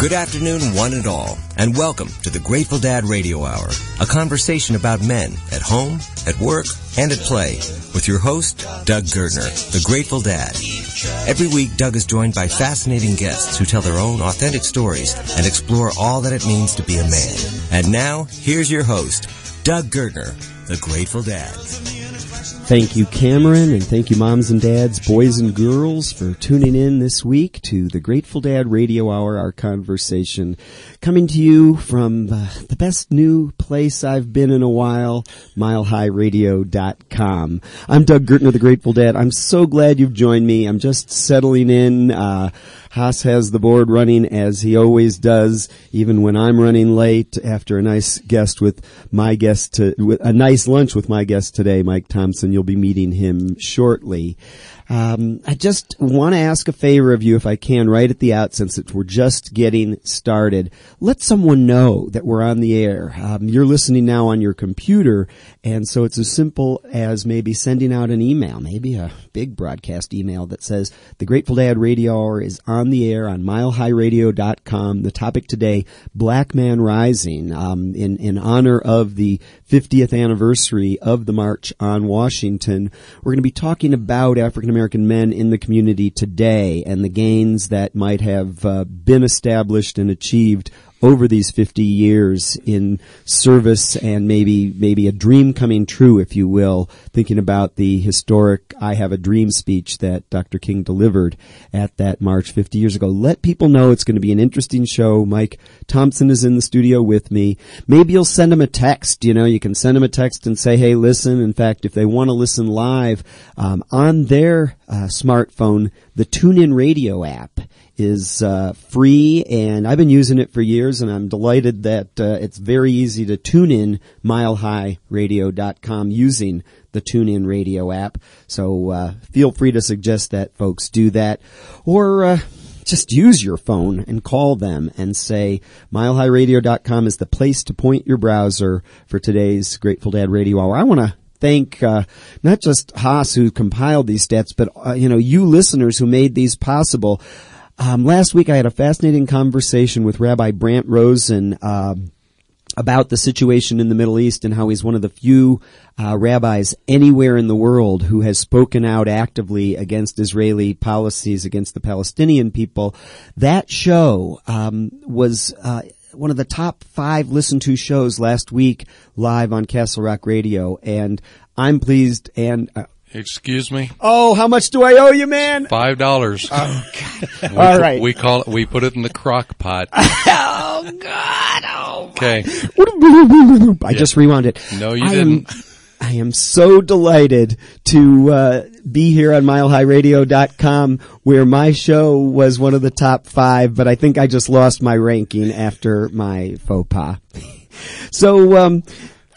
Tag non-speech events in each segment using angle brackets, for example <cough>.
Good afternoon, one and all, and welcome to the Grateful Dad Radio Hour, a conversation about men at home, at work, and at play, with your host, Doug Gertner, the Grateful Dad. Every week, Doug is joined by fascinating guests who tell their own authentic stories and explore all that it means to be a man. And now, here's your host, Doug Gertner, the Grateful Dad. Thank you, Cameron, and thank you, moms and dads, boys and girls, for tuning in this week to the Grateful Dad Radio Hour, our conversation, coming to you from the best new place I've been in a while, milehighradio.com. I'm Doug Gertner, the Grateful Dad. I'm so glad you've joined me. I'm just settling in. Uh, Haas has the board running as he always does, even when I'm running late after a nice guest with my guest to, with a nice lunch with my guest today, Mike Thompson. You'll be meeting him shortly. Um, I just want to ask a favor of you, if I can, right at the outset, since we're just getting started. Let someone know that we're on the air. Um, you're listening now on your computer, and so it's as simple as maybe sending out an email, maybe a big broadcast email that says the Grateful Dad Radio Hour is on the air on milehighradio.com. The topic today, Black Man Rising, um, in in honor of the 50th anniversary of the March on Washington. We're going to be talking about African American men in the community today and the gains that might have uh, been established and achieved over these 50 years in service and maybe maybe a dream coming true if you will thinking about the historic I have a dream speech that Dr. King delivered at that march 50 years ago. Let people know it's going to be an interesting show. Mike Thompson is in the studio with me. Maybe you'll send them a text you know you can send them a text and say hey listen. In fact if they want to listen live um, on their uh, smartphone the TuneIn Radio app is uh, free, and I've been using it for years, and I'm delighted that uh, it's very easy to tune in milehighradio.com using the TuneIn Radio app. So uh, feel free to suggest that folks do that, or uh, just use your phone and call them and say milehighradio.com is the place to point your browser for today's Grateful Dad Radio Hour. I want to thank uh, not just Haas who compiled these stats, but uh, you know you listeners who made these possible. Um, last week I had a fascinating conversation with Rabbi Brant Rosen. Uh, about the situation in the Middle East and how he's one of the few uh, rabbis anywhere in the world who has spoken out actively against Israeli policies against the Palestinian people. That show um, was uh, one of the top five listened to shows last week live on Castle Rock Radio, and I'm pleased and. Uh, Excuse me. Oh, how much do I owe you, man? Five dollars. Oh, God. We, All right. We call it. We put it in the crock pot. <laughs> oh God! Oh. Okay. <laughs> I just rewound it. No, you I didn't. Am, I am so delighted to uh, be here on milehighradio.com where my show was one of the top five, but I think I just lost my ranking after my faux pas. <laughs> so, um,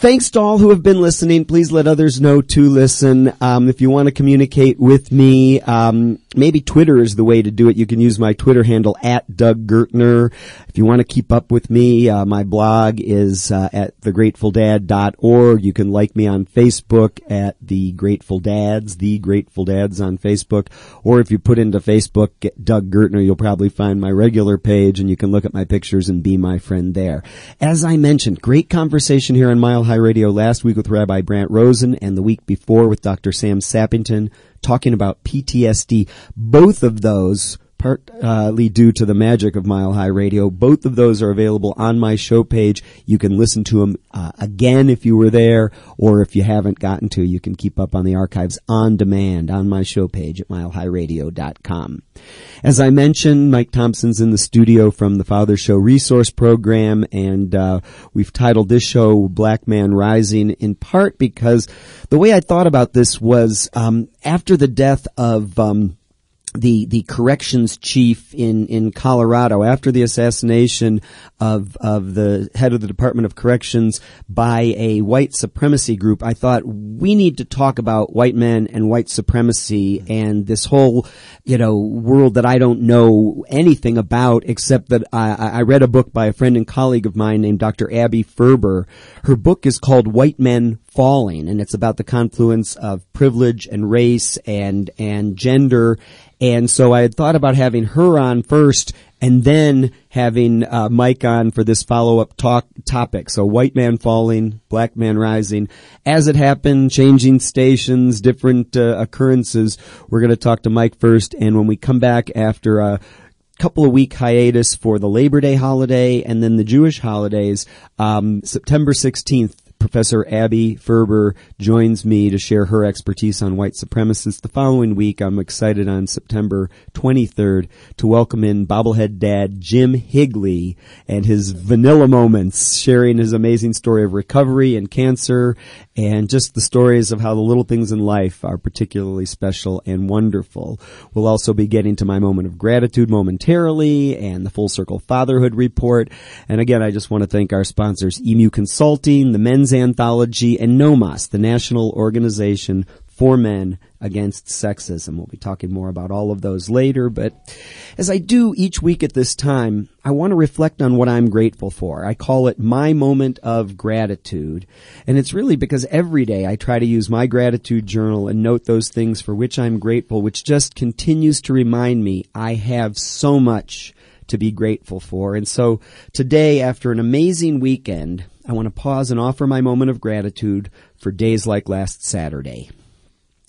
Thanks to all who have been listening. Please let others know to listen. Um, if you want to communicate with me, um, maybe Twitter is the way to do it. You can use my Twitter handle at Doug Gertner. If you want to keep up with me, uh, my blog is uh, at thegrateful.dad.org. You can like me on Facebook at The Grateful Dads, The Grateful Dads on Facebook. Or if you put into Facebook Doug Gertner, you'll probably find my regular page and you can look at my pictures and be my friend there. As I mentioned, great conversation here on Mile High Radio last week with Rabbi Brant Rosen and the week before with Dr. Sam Sappington talking about PTSD. Both of those partly due to the magic of Mile High Radio. Both of those are available on my show page. You can listen to them uh, again if you were there, or if you haven't gotten to, you can keep up on the archives on demand on my show page at milehighradio.com. As I mentioned, Mike Thompson's in the studio from the Father Show Resource Program, and uh, we've titled this show "Black Man Rising" in part because the way I thought about this was um, after the death of. Um, the the corrections chief in in Colorado after the assassination of of the head of the Department of Corrections by a white supremacy group I thought we need to talk about white men and white supremacy and this whole you know world that I don't know anything about except that I, I read a book by a friend and colleague of mine named Dr. Abby Ferber her book is called White Men Falling and it's about the confluence of privilege and race and and gender and so I had thought about having her on first and then having uh, Mike on for this follow-up talk topic. So white man falling, black man rising. As it happened, changing stations, different uh, occurrences. We're going to talk to Mike first, and when we come back after a couple of week hiatus for the Labor Day holiday and then the Jewish holidays, um, September 16th, Professor Abby Ferber joins me to share her expertise on white supremacists. The following week, I'm excited on September 23rd to welcome in bobblehead dad Jim Higley and his vanilla moments, sharing his amazing story of recovery and cancer and just the stories of how the little things in life are particularly special and wonderful. We'll also be getting to my moment of gratitude momentarily and the full circle fatherhood report. And again, I just want to thank our sponsors, Emu Consulting, the Men's Anthology, and NOMAS, the National Organization for Men Against Sexism. We'll be talking more about all of those later, but as I do each week at this time, I want to reflect on what I'm grateful for. I call it my moment of gratitude. And it's really because every day I try to use my gratitude journal and note those things for which I'm grateful, which just continues to remind me I have so much to be grateful for. And so today, after an amazing weekend, I want to pause and offer my moment of gratitude for days like last Saturday.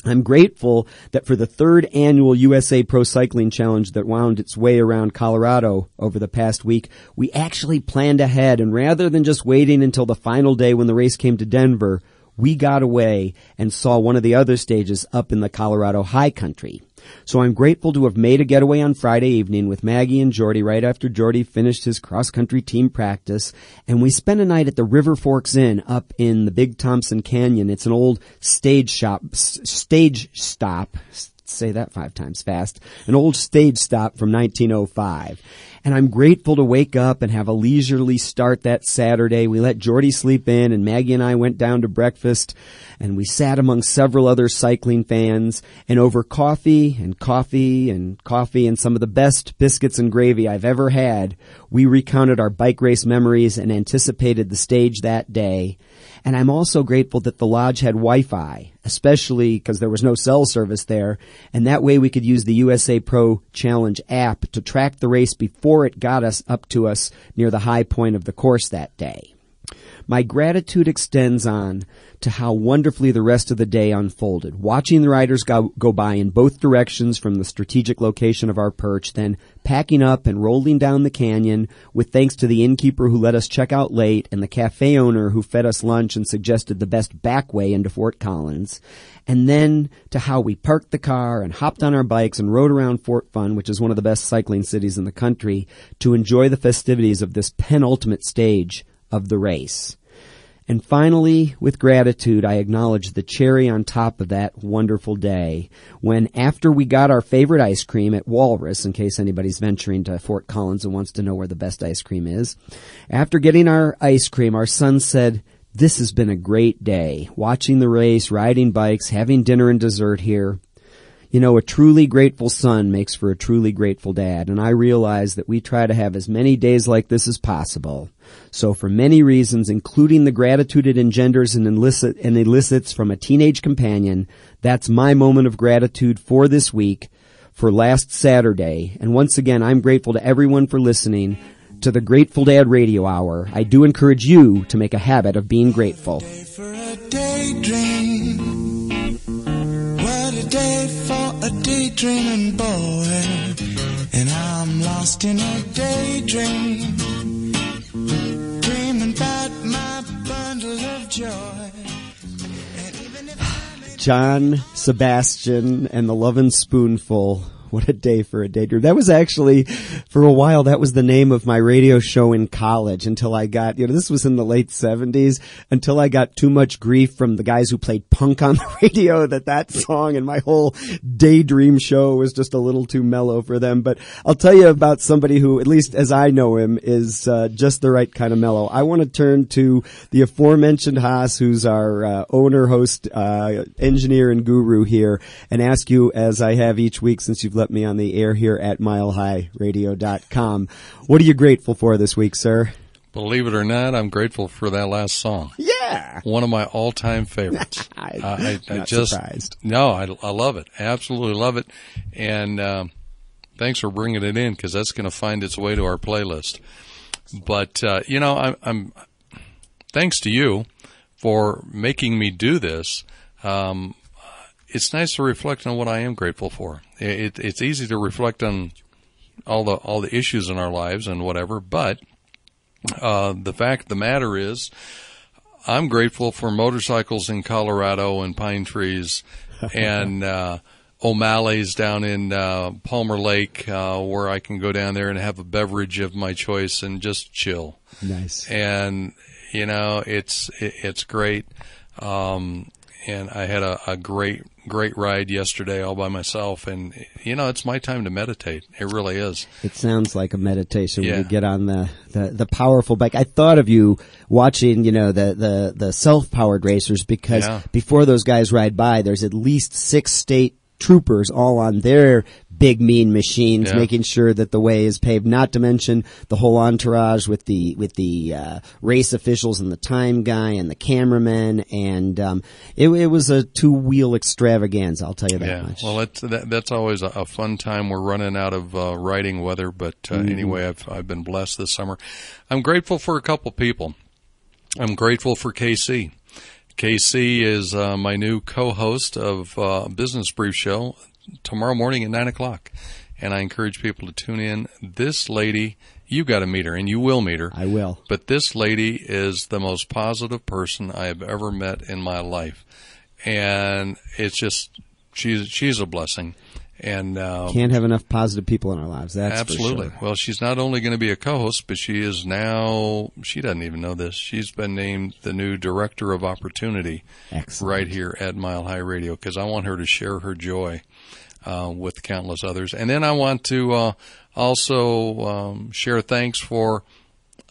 I'm grateful that for the third annual USA Pro Cycling Challenge that wound its way around Colorado over the past week, we actually planned ahead and rather than just waiting until the final day when the race came to Denver, we got away and saw one of the other stages up in the Colorado high country. So I'm grateful to have made a getaway on Friday evening with Maggie and Jordy right after Jordy finished his cross country team practice. And we spent a night at the River Forks Inn up in the Big Thompson Canyon. It's an old stage shop, stage stop. Say that five times fast. An old stage stop from 1905. And I'm grateful to wake up and have a leisurely start that Saturday. We let Jordy sleep in and Maggie and I went down to breakfast and we sat among several other cycling fans and over coffee and coffee and coffee and some of the best biscuits and gravy I've ever had, we recounted our bike race memories and anticipated the stage that day. And I'm also grateful that the lodge had Wi-Fi, especially because there was no cell service there. And that way we could use the USA Pro Challenge app to track the race before it got us up to us near the high point of the course that day. My gratitude extends on to how wonderfully the rest of the day unfolded. Watching the riders go, go by in both directions from the strategic location of our perch, then packing up and rolling down the canyon with thanks to the innkeeper who let us check out late and the cafe owner who fed us lunch and suggested the best back way into Fort Collins. And then to how we parked the car and hopped on our bikes and rode around Fort Fun, which is one of the best cycling cities in the country, to enjoy the festivities of this penultimate stage of the race. And finally, with gratitude, I acknowledge the cherry on top of that wonderful day when after we got our favorite ice cream at Walrus, in case anybody's venturing to Fort Collins and wants to know where the best ice cream is, after getting our ice cream, our son said, this has been a great day. Watching the race, riding bikes, having dinner and dessert here. You know, a truly grateful son makes for a truly grateful dad, and I realize that we try to have as many days like this as possible. So for many reasons, including the gratitude it engenders and, elicit, and elicits from a teenage companion, that's my moment of gratitude for this week, for last Saturday. And once again, I'm grateful to everyone for listening to the Grateful Dad Radio Hour. I do encourage you to make a habit of being grateful. Daydreaming boy. And I'm lost in a daydream. Dreaming about my bundle of joy. John Sebastian and the Lovin' Spoonful what a day for a daydream. That was actually, for a while, that was the name of my radio show in college until I got, you know, this was in the late 70s, until I got too much grief from the guys who played punk on the <laughs> radio that that song and my whole daydream show was just a little too mellow for them. But I'll tell you about somebody who, at least as I know him, is uh, just the right kind of mellow. I want to turn to the aforementioned Haas, who's our uh, owner, host, uh, engineer, and guru here, and ask you, as I have each week since you've let me on the air here at milehighradio.com. What are you grateful for this week, sir? Believe it or not, I'm grateful for that last song. Yeah, one of my all-time favorites. <laughs> I, I, I just surprised. no, I, I love it. Absolutely love it. And um, thanks for bringing it in because that's going to find its way to our playlist. But uh, you know, I'm, I'm thanks to you for making me do this. Um, it's nice to reflect on what I am grateful for. It, it's easy to reflect on all the all the issues in our lives and whatever, but uh, the fact of the matter is, I'm grateful for motorcycles in Colorado and pine trees, <laughs> and uh, O'Malley's down in uh, Palmer Lake, uh, where I can go down there and have a beverage of my choice and just chill. Nice. And you know, it's it, it's great. Um, and I had a, a great great ride yesterday all by myself and you know it's my time to meditate it really is It sounds like a meditation when you get on the, the, the powerful bike. I thought of you watching, you know, the, the, the self-powered racers because Yeah. before those guys ride by, there's at least six state troopers all on their big mean machines Yeah. making sure that the way is paved. Not to mention the whole entourage with the with the uh, race officials and the time guy and the cameraman. And um, it, it was a two wheel extravaganza I'll tell you that yeah. much. Well that's that, that's always a, a fun time. We're running out of uh, riding weather but uh, Mm-hmm. anyway I've I've been blessed this summer. I'm grateful for a couple people. I'm grateful for KC KC is uh, my new co-host of uh, Business Brief Show tomorrow morning at nine o'clock, and I encourage people to tune in. This lady, you've got to meet her, and you will meet her. I will But this lady is the most positive person I have ever met in my life, and it's just she's she's a blessing. And uh, can't have enough positive people in our lives that's for Absolutely. sure. Well, she's not only going to be a co-host, but she is now, she doesn't even know this. She's been named the new director of opportunity Excellent. right here at Mile High Radio because I want her to share her joy uh, with countless others. And then I want to uh, also um, share thanks for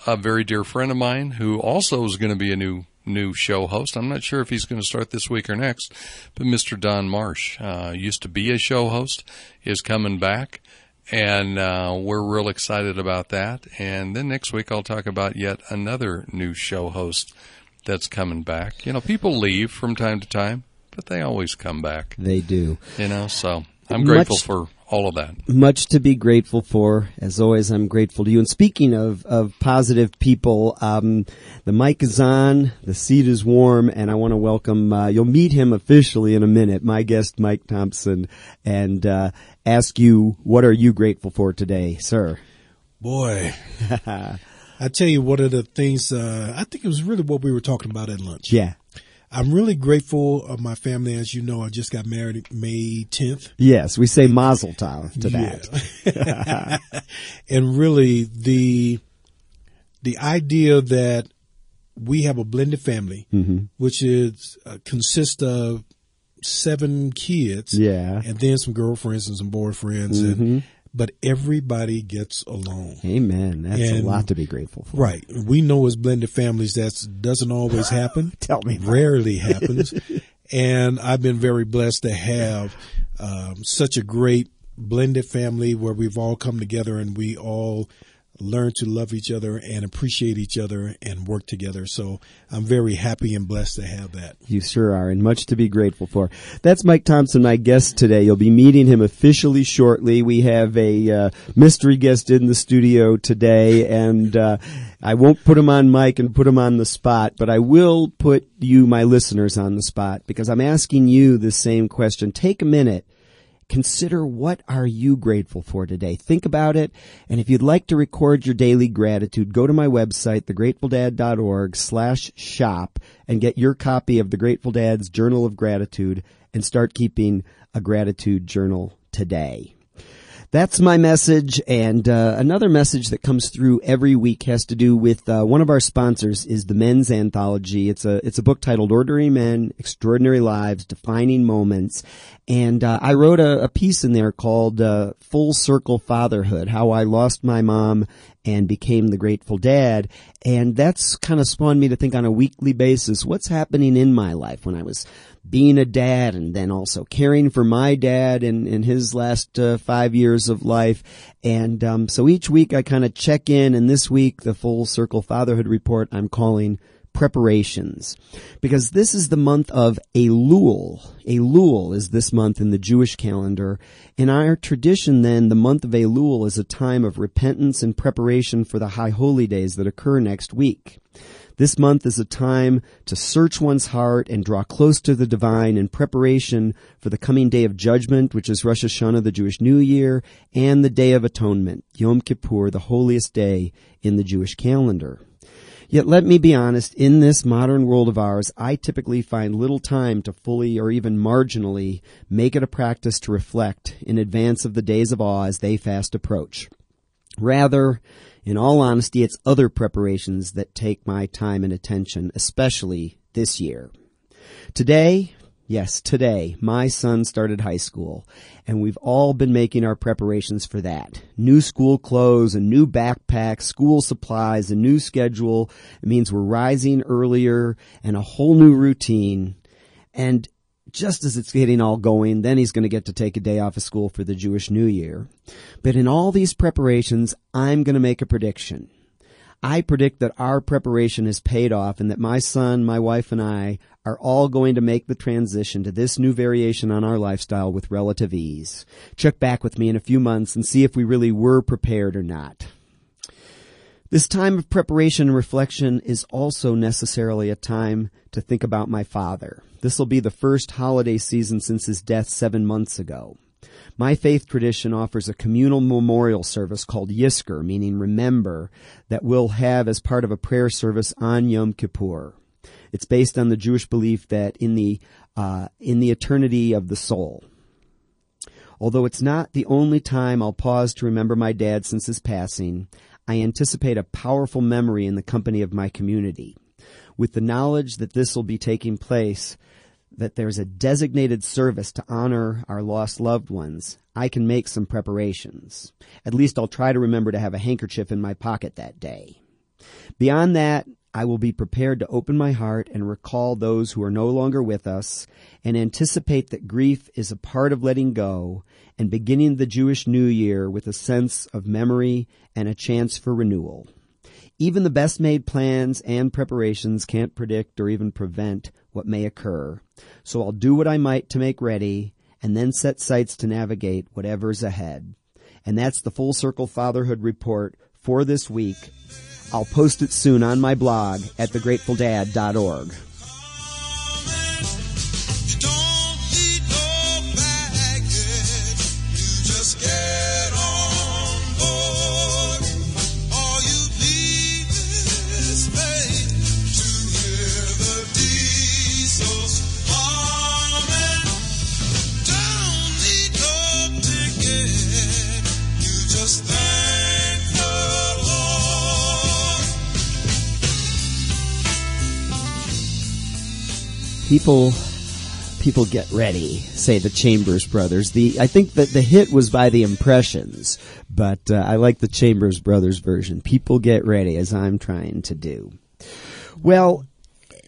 a very dear friend of mine who also is going to be a new new show host. I'm not sure if he's going to start this week or next, but Mr. Don Marsh uh, used to be a show host, is coming back, and uh, we're real excited about that. And then next week I'll talk about yet another new show host that's coming back. You know, people leave from time to time, but they always come back. They do. You know, so I'm grateful Much- for all of that. Much to be grateful for. As always, I'm grateful to you. And speaking of, of positive people, um, the mic is on, the seat is warm, and I want to welcome, uh, you'll meet him officially in a minute, my guest, Mike Thompson, and, uh, ask you, what are you grateful for today, sir? Boy, <laughs> I tell you, one of the things uh, I think it was really what we were talking about at lunch. Yeah. I'm really grateful of my family. As you know, I just got married May 10th. Yes, we say mazel tov to that. <laughs> and really the the idea that we have a blended family, Mm-hmm. which is uh, consists of seven kids, Yeah. and then some girlfriends and some boyfriends, and but everybody gets along. Amen. That's a lot to be grateful for. Right. We know as blended families that doesn't always <laughs> happen. Tell me. Rarely happens. <laughs> and I've been very blessed to have um, such a great blended family where we've all come together and we all learn to love each other and appreciate each other and work together. So I'm very happy and blessed to have that. You sure are, and much to be grateful for. That's Mike Thompson, my guest today. You'll be meeting him officially shortly. We have a uh, mystery guest in the studio today, and uh, I won't put him on mic and put him on the spot, but I will put you, my listeners, on the spot because I'm asking you the same question. Take a minute consider what are you grateful for today. Think about it. And if you'd like to record your daily gratitude go to my website thegratefulDad.org slash shop and get your copy of the grateful dad's journal of gratitude and start keeping a gratitude journal today that's my message. And uh, another message that comes through every week has to do with uh, one of our sponsors is the Men's Anthology. It's a it's a book titled "Ordinary Men: Extraordinary Lives, Defining Moments." And uh, I wrote a, a piece in there called uh, "Full Circle Fatherhood: How I Lost My Mom and Became the Grateful Dad." And that's kind of spawned me to think on a weekly basis what's happening in my life when I was being a dad and then also caring for my dad in, in his last uh, five years of life. And um, so each week I kind of check in, and this week, the Full Circle Fatherhood Report I'm calling preparations. Because this is the month of Elul. Elul is this month in the Jewish calendar. In our tradition then, the month of Elul is a time of repentance and preparation for the high holy days that occur next week. This month is a time to search one's heart and draw close to the divine in preparation for the coming day of judgment, which is Rosh Hashanah, the Jewish New Year, and the Day of Atonement, Yom Kippur, the holiest day in the Jewish calendar. Yet let me be honest, in this modern world of ours, I typically find little time to fully or even marginally make it a practice to reflect in advance of the days of awe as they fast approach. Rather, in all honesty, it's other preparations that take my time and attention, especially this year. Today, Yes, today, my son started high school, and we've all been making our preparations for that. New school clothes, a new backpack, school supplies, a new schedule. It means we're rising earlier and a whole new routine. And just as it's getting all going, then he's going to get to take a day off of school for the Jewish New Year. But in all these preparations, I'm going to make a prediction. I predict that our preparation has paid off and that my son, my wife, and I are all going to make the transition to this new variation on our lifestyle with relative ease. Check back with me in a few months and see if we really were prepared or not. This time of preparation and reflection is also necessarily a time to think about my father. This will be the first holiday season since his death seven months ago. My faith tradition offers a communal memorial service called Yizkor, meaning remember, that we'll have as part of a prayer service on Yom Kippur. It's based on the Jewish belief that in the uh, in the eternity of the soul. Although it's not the only time I'll pause to remember my dad since his passing, I anticipate a powerful memory in the company of my community. With the knowledge that this will be taking place, that there's a designated service to honor our lost loved ones, I can make some preparations. At least I'll try to remember to have a handkerchief in my pocket that day. Beyond that, I will be prepared to open my heart and recall those who are no longer with us and anticipate that grief is a part of letting go and beginning the Jewish New Year with a sense of memory and a chance for renewal. Even the best made plans and preparations can't predict or even prevent what may occur. So I'll do what I might to make ready and then set sights to navigate whatever's ahead. And that's the Full Circle Fatherhood Report for this week. I'll post it soon on my blog at thegratefulDad.org. people people get ready say the chambers brothers. The i think that the hit was by the impressions but uh, i like the chambers brothers version. People get ready as i'm trying to do. Well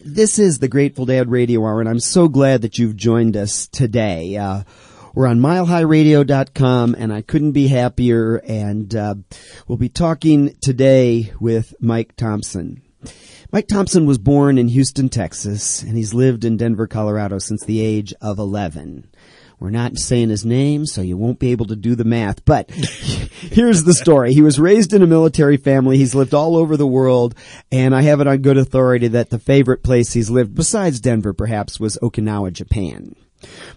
this is the grateful dad radio hour and i'm so glad that you've joined us today. Uh, we're on milehighradio.com and I couldn't be happier and uh, we'll be talking today with Mike Thompson. Mike Thompson was born in Houston, Texas, and he's lived in Denver, Colorado since the age of 11. We're not saying his name, so you won't be able to do the math. But <laughs> here's the story. He was raised in a military family. He's lived all over the world, and I have it on good authority that the favorite place he's lived, besides Denver perhaps, was Okinawa, Japan.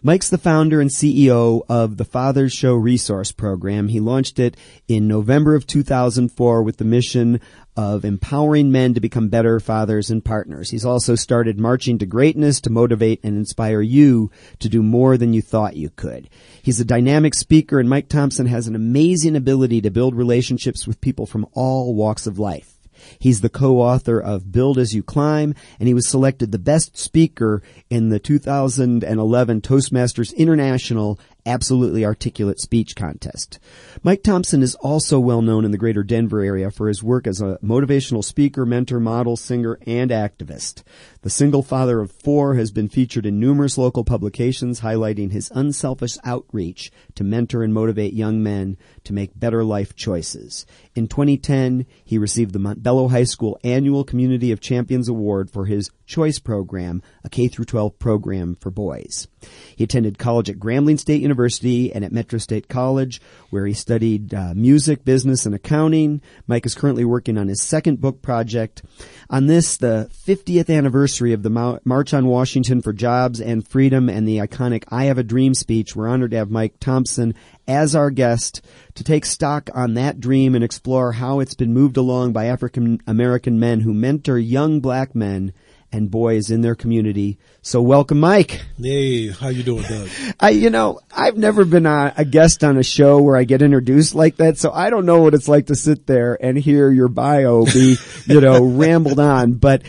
Mike's the founder and CEO of the Father's Show Resource Program. He launched it in November of 2004 with the mission of empowering men to become better fathers and partners. He's also started Marching to Greatness to motivate and inspire you to do more than you thought you could. He's a dynamic speaker and Mike Thompson has an amazing ability to build relationships with people from all walks of life. He's the co-author of Build as You Climb, and he was selected the best speaker in the 2011 Toastmasters International Absolutely Articulate Speech Contest. Mike Thompson is also well known in the greater Denver area for his work as a motivational speaker, mentor, model, singer, and activist. The single father of four has been featured in numerous local publications highlighting his unselfish outreach to mentor and motivate young men to make better life choices. In 2010, he received the Montbello High School Annual Community of Champions Award for his Choice Program, a K through 12 program for boys. He attended college at Grambling State University and at Metro State College, where he studied uh, music, business, and accounting. Mike is currently working on his second book project. On this, the 50th anniversary of the March on Washington for Jobs and Freedom and the iconic I Have a Dream speech, we're honored to have Mike Thompson as our guest to take stock on that dream and explore how it's been moved along by African American men who mentor young black men and boys in their community. So welcome, Mike. Hey, how you doing, Doug? <laughs> I, you know, I've never been a, a, guest on a show where I get introduced like that, so I don't know what it's like to sit there and hear your bio be, <laughs> you know, rambled on. But,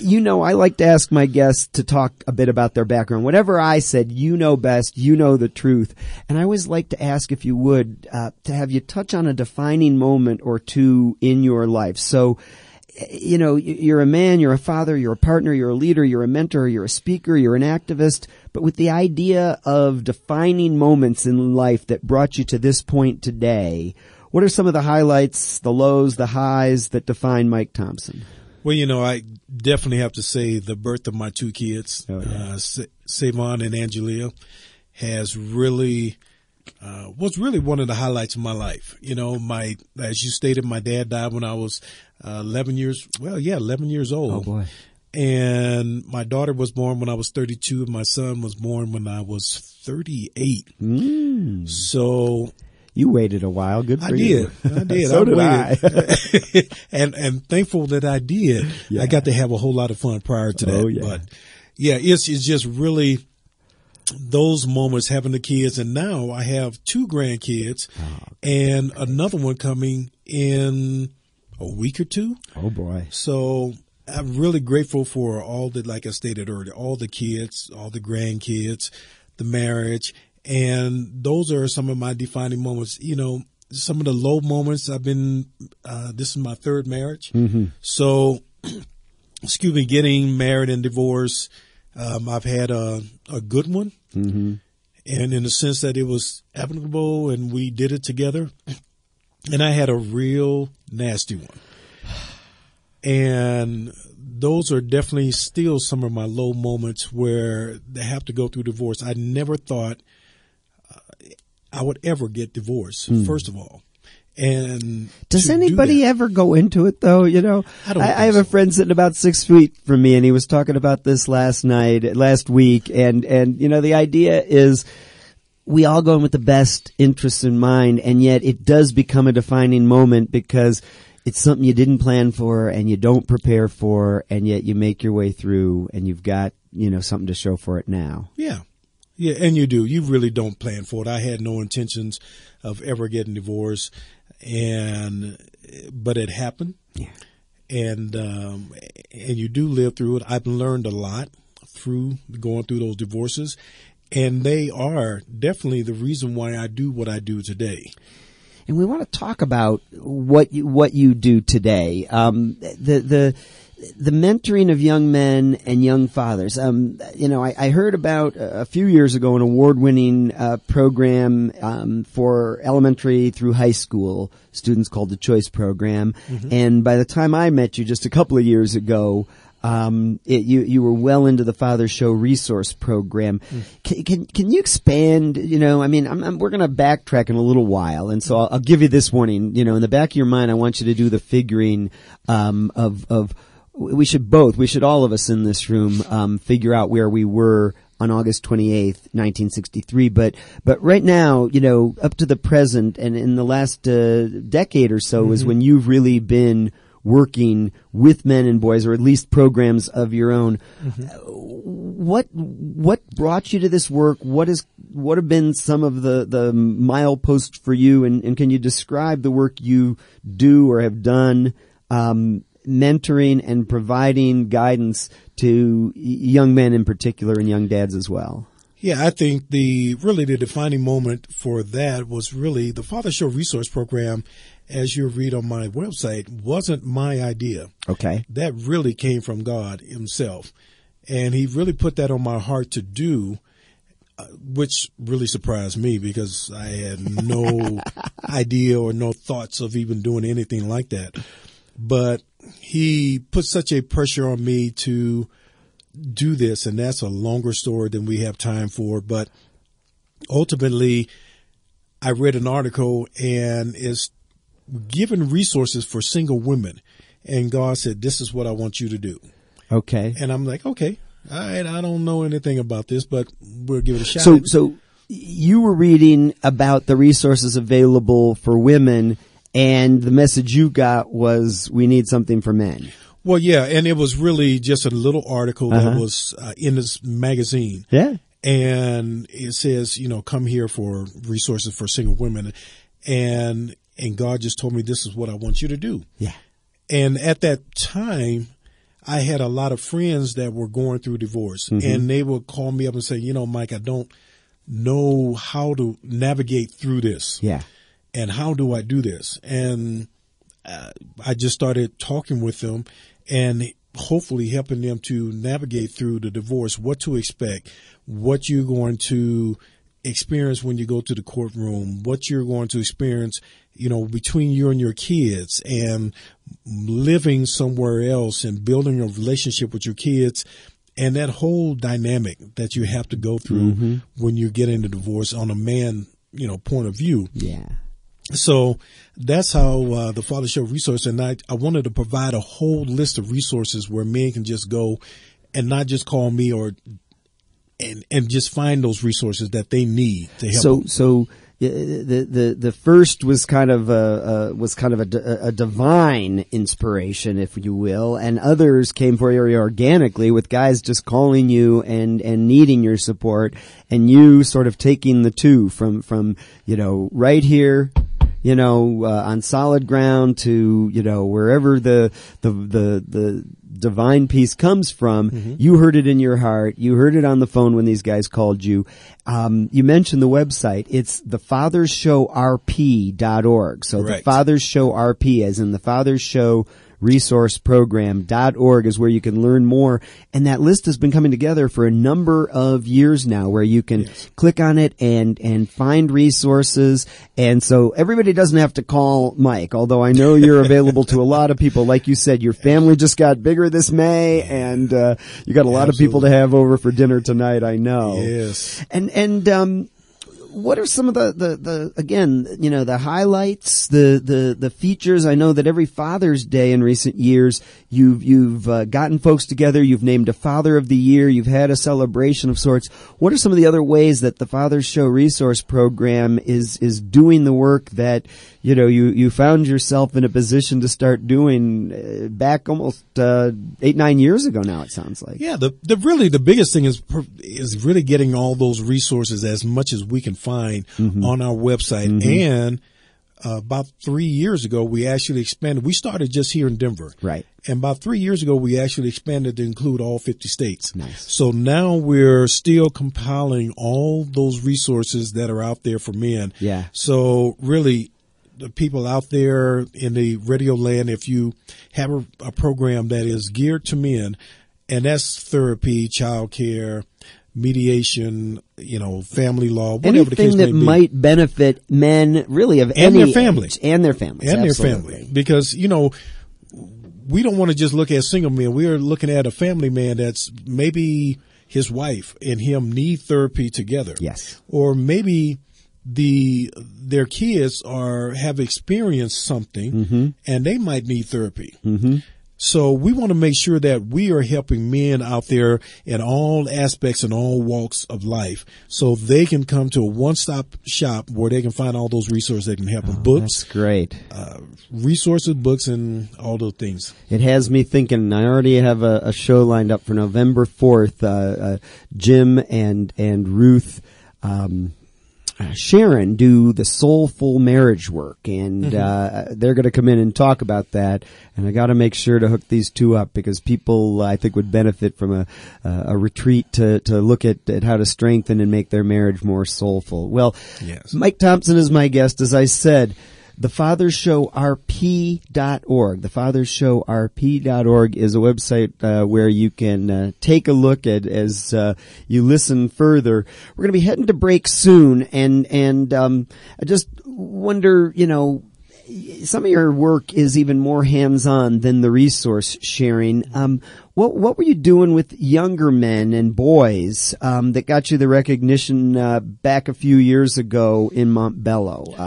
you know, I like to ask my guests to talk a bit about their background. Whatever I said, you know best, you know the truth. And I always like to ask if you would, uh, to have you touch on a defining moment or two in your life. So, you know, you're a man, you're a father, you're a partner, you're a leader, you're a mentor, you're a speaker, you're an activist, but with the idea of defining moments in life that brought you to this point today, what are some of the highlights, the lows, the highs that define Mike Thompson? Well, you know, I definitely have to say the birth of my two kids, oh, yeah. uh, Savon and Angelia, has really uh, was really one of the highlights of my life. You know, my as you stated, my dad died when I was uh, 11 years. Well, yeah, 11 years old. Oh boy. And my daughter was born when I was 32, and my son was born when I was 38. Mm. So you waited a while. Good for I you. Did. I <laughs> did. so I did I. <laughs> and and thankful that I did. Yeah. I got to have a whole lot of fun prior to that. Oh, yeah. But yeah, it's it's just really those moments having the kids and now I have two grandkids oh, and another one coming in a week or two. Oh boy. So I'm really grateful for all the, like I stated earlier, all the kids, all the grandkids, the marriage. And those are some of my defining moments. You know, some of the low moments I've been, uh, this is my third marriage. Mm-hmm. So, <clears throat> excuse me, getting married and divorced um, I've had a, a good one, mm-hmm. and in the sense that it was applicable and we did it together. And I had a real nasty one. And those are definitely still some of my low moments where they have to go through divorce. I never thought uh, I would ever get divorced, mm. first of all. And does anybody do ever go into it though? You know, I, I, I have so. a friend sitting about six feet from me, and he was talking about this last night, last week, and and you know, the idea is we all go in with the best interests in mind, and yet it does become a defining moment because it's something you didn't plan for and you don't prepare for, and yet you make your way through, and you've got you know something to show for it now. Yeah, yeah, and you do. You really don't plan for it. I had no intentions of ever getting divorced and but it happened. Yeah. And um, and you do live through it. I've learned a lot through going through those divorces, and they are definitely the reason why I do what I do today. And we want to talk about what you, what you do today. Um, the the the mentoring of young men and young fathers. Um, you know, I, I, heard about a few years ago an award-winning uh, program um, for elementary through high school students called the Choice Program. Mm-hmm. And by the time I met you just a couple of years ago, um, it, you you were well into the Father Show resource program. Mm. Can, can, can you expand? You know, I mean, I'm, I'm, we're going to backtrack in a little while, and so I'll, I'll, give you this warning. You know, in the back of your mind, I want you to do the figuring um, of of we should both, we should all of us in this room um, figure out where we were on August 28th, 1963. But, but right now, you know, up to the present and in the last uh, decade or so mm-hmm. is when you've really been working with men and boys, or at least programs of your own. Mm-hmm. What what brought you to this work? What is what have been some of the the mileposts for you? And, and can you describe the work you do or have done um, mentoring and providing guidance to young men in particular and young dads as well? Yeah, I think the really the defining moment for that was really the Father Show Resource Program, as you read on my website, wasn't my idea. Okay. That really came from God Himself. And He really put that on my heart to do, uh, which really surprised me because I had no <laughs> idea or no thoughts of even doing anything like that. But He put such a pressure on me to do this, and that's a longer story than we have time for. But ultimately, I read an article and it's given resources for single women. And God said, This is what I want you to do. Okay. And I'm like, Okay, all right, I don't know anything about this, but we'll give it a shot. So, so you were reading about the resources available for women, and the message you got was we need something for men. well, yeah, and it was really just a little article Uh-huh. that was uh, in this magazine. Yeah. and it says, you know, come here for resources for single women. And, and God just told me this is what I want you to do. Yeah. And at that time, I had a lot of friends that were going through divorce and they would call me up and say, you know, Mike, I don't know how to navigate through this Yeah. and how do I do this? And uh, I just started talking with them and hopefully helping them to navigate through the divorce, what to expect, what you're going to experience when you go to the courtroom, what you're going to experience, you know, between you and your kids and living somewhere else and building a relationship with your kids and that whole dynamic that you have to go through when you get into divorce on a man, you know, point of view. Yeah. So that's how uh, the Father Show resource, and I, I wanted to provide a whole list of resources where men can just go and not just call me or and and just find those resources that they need to help. So, them. so the the the first was kind of a, a was kind of a, a divine inspiration, if you will, and others came for you organically with guys just calling you and and needing your support, and you sort of taking the two from from you know right here you know, uh, on solid ground to, you know, wherever the, the, the, the divine peace comes from, you heard it in your heart. You heard it on the phone when these guys called you. Um, you mentioned the website. It's the Father's Show RP.org. So the Father's Show RP as in the Father's Show resource program.org is where you can learn more. And that list has been coming together for a number of years now where you can click on it and, and find resources. And so everybody doesn't have to call Mike, although I know you're <laughs> available to a lot of people. Like you said, your family just got bigger this May and, uh, you got a lot of people to have over for dinner tonight. I know. yes, And and um, what are some of the, the, the again you know the highlights the, the the features? I know that every Father's Day in recent years you've you've uh, gotten folks together. You've named a Father of the Year. You've had a celebration of sorts. What are some of the other ways that the Father's Show Resource Program is is doing the work that you know you you found yourself in a position to start doing uh, back almost uh, eight nine years ago now? It sounds like. yeah. The the really the biggest thing is is really getting all those resources as much as we can find on our website and. Uh, about three years ago, we actually expanded. We started just here in Denver. Right. And about three years ago, we actually expanded to include all 50 states. Nice. So now we're still compiling all those resources that are out there for men. Yeah. So really, the people out there in the radio land, if you have a, a program that is geared to men, and that's therapy, child care, mediation, you know, family law, whatever the case anything may that be. might benefit men really of And any their family. age. and their families and their family because you know we don't want to just look at single men we're looking at a family man that's maybe his wife and him need therapy together Yes. or maybe the their kids are have experienced something Mm-hmm. and they might need therapy so we want to make sure that we are helping men out there in all aspects and all walks of life so they can come to a one-stop shop where they can find all those resources that can help them books That's great. Uh, resources, books, and all those things. It has me thinking. I already have a, a show lined up for November fourth. Uh, uh, Jim and and Ruth. Um, Sharon do the soulful marriage work, and Mm-hmm. uh, they're going to come in and talk about that. And I got to make sure to hook these two up because people, I think, would benefit from a uh, a retreat to to look at, at how to strengthen and make their marriage more soulful. Well, Yes. Mike Thompson is my guest, as I said. The Father's Show RP.org. The Father's is a website uh, where you can uh, take a look at as uh, you listen further. We're going to be heading to break soon, and and um, I just wonder, you know, some of your work is even more hands-on than the resource sharing. Um, what what were you doing with younger men and boys um, that got you the recognition uh, back a few years ago in Montbello?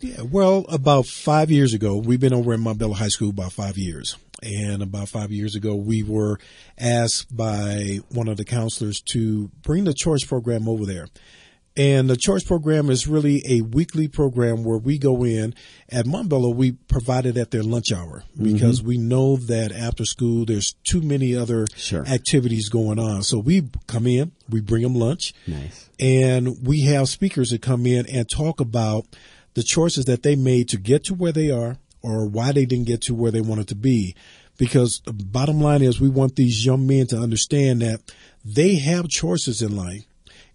Yeah, well, about five years ago, we've been over at Montbello High School about five years. And about five years ago, we were asked by one of the counselors to bring the choice program over there. And the choice program is really a weekly program where we go in. At Montbello, we provide it at their lunch hour mm-hmm. because we know that after school, there's too many other Sure. activities going on. So we come in, we bring them lunch nice. and we have speakers that come in and talk about the choices that they made to get to where they are or why they didn't get to where they wanted to be. Because the bottom line is we want these young men to understand that they have choices in life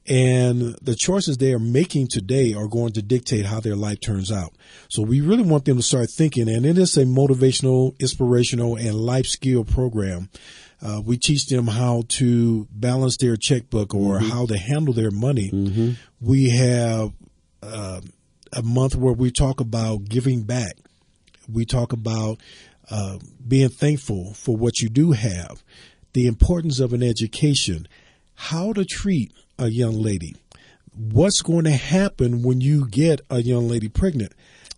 and the choices they are making today are going to dictate how their life turns out. So we really want them to start thinking and it is a motivational, inspirational and life skill program. Uh, we teach them how to balance their checkbook or how to handle their money. We have uh, a month where we talk about giving back. We talk about uh, being thankful for what you do have, the importance of an education, how to treat a young lady, what's going to happen when you get a young lady pregnant.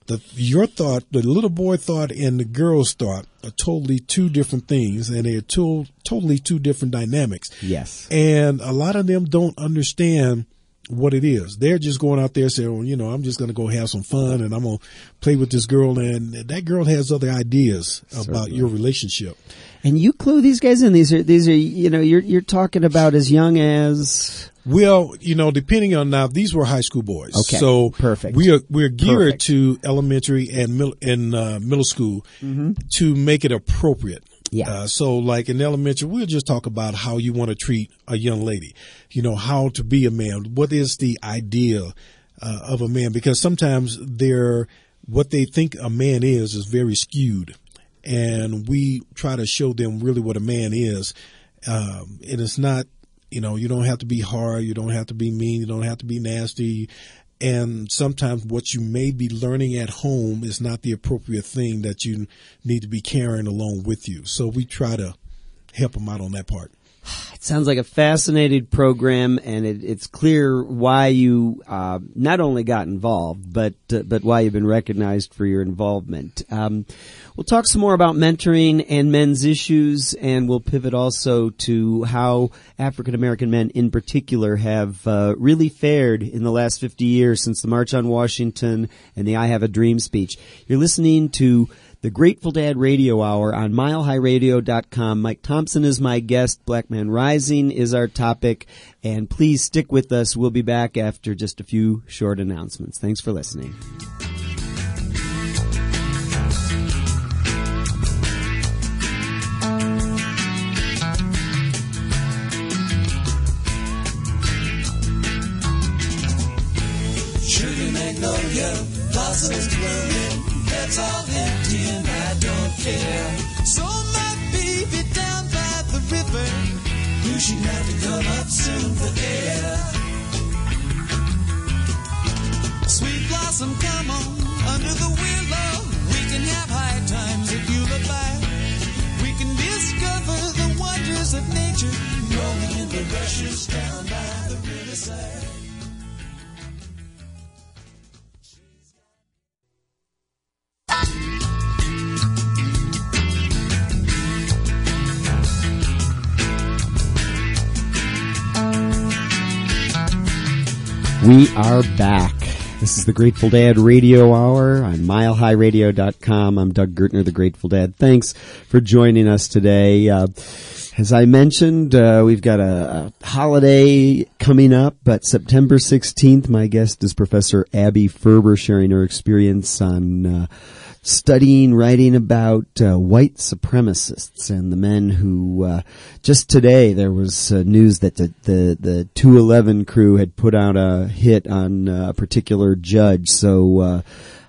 The, your thought, the little boy thought and the girl's thought are totally two different things and they're two, totally two different dynamics. Yes. And a lot of them don't understand what it is. They're just going out there saying, well, you know, I'm just going to go have some fun and I'm going to play with this girl. And that girl has other ideas about your relationship. And you clue these guys in. These are these are you know you're you're talking about as young as Well, you know, depending on now, these were high school boys. Okay, So perfect. We are we're geared Perfect. to elementary and middle and uh, middle school to make it appropriate. Yeah. Uh, so, like in elementary, we'll just talk about how you want to treat a young lady. You know, how to be a man. What is the idea uh, of a man? Because sometimes they're what they think a man is is very skewed, and we try to show them really what a man is. Um, and it's not, you know, you don't have to be hard, you don't have to be mean, you don't have to be nasty. And sometimes what you may be learning at home is not the appropriate thing that you need to be carrying along with you. So we try to help them out on that part. It sounds like a fascinating program, and it, it's clear why you uh, not only got involved, but uh, but why you've been recognized for your involvement. Um, we'll talk some more about mentoring and men's issues, and we'll pivot also to how African American men, in particular, have uh, really fared in the last 50 years since the March on Washington and the "I Have a Dream" speech. You're listening to the Grateful Dad Radio Hour on milehighradio.com. Mike Thompson is my guest. Black Man Rising is our topic. And please stick with us. We'll be back after just a few short announcements. Thanks for listening. Sugar magnolia, blossoms blooming, that's all empty and I don't care. So my baby down by the river, knew she'd have to come up soon for air. Sweet blossom, come on, under the willow, we can have high times if you look back. We can discover the wonders of nature, rolling in the rushes down by the riverside. We are back. This is the Grateful Dad Radio Hour on milehighradio.com. I'm Doug Gertner, the Grateful Dad. Thanks for joining us today. Uh, As I mentioned, uh, we've got a, a holiday coming up, but September 16th, my guest is Professor Abby Ferber sharing her experience on uh, studying, writing about uh, white supremacists and the men who, uh, just today there was uh, news that the, the, the 211 crew had put out a hit on uh, a particular judge. So, uh,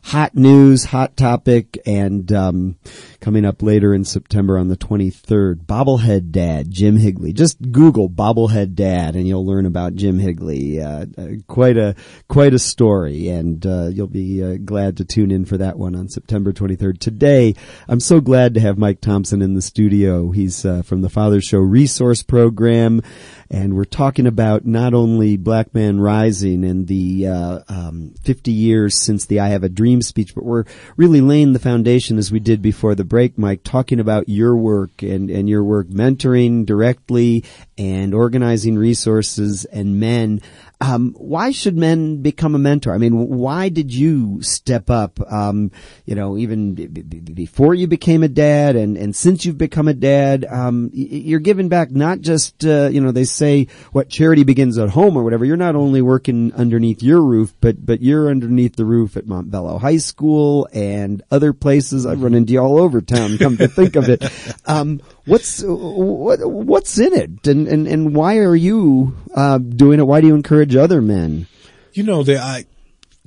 hot news, hot topic, and um, coming up later in September on the 23rd, Bobblehead Dad, Jim Higley. Just Google Bobblehead Dad, and you'll learn about Jim Higley. Uh, uh, quite a quite a story, and uh, you'll be uh, glad to tune in for that one on September 23rd. Today, I'm so glad to have Mike Thompson in the studio. He's uh, from the Father Show Resource Program and we're talking about not only Black Man Rising and the uh, um, 50 years since the "I Have a Dream" speech, but we're really laying the foundation as we did before the break, Mike, talking about your work and and your work mentoring directly and organizing resources and men. Um, why should men become a mentor? I mean, why did you step up? Um, you know, even b- b- before you became a dad, and and since you've become a dad, um, y- you're giving back. Not just uh, you know, they say what charity begins at home or whatever. You're not only working underneath your roof, but but you're underneath the roof at Montbello High School and other places. I've run into you all over town. Come to think of it, <laughs> um, what's what what's in it, and and and why are you uh, doing it? Why do you encourage other men? You know that I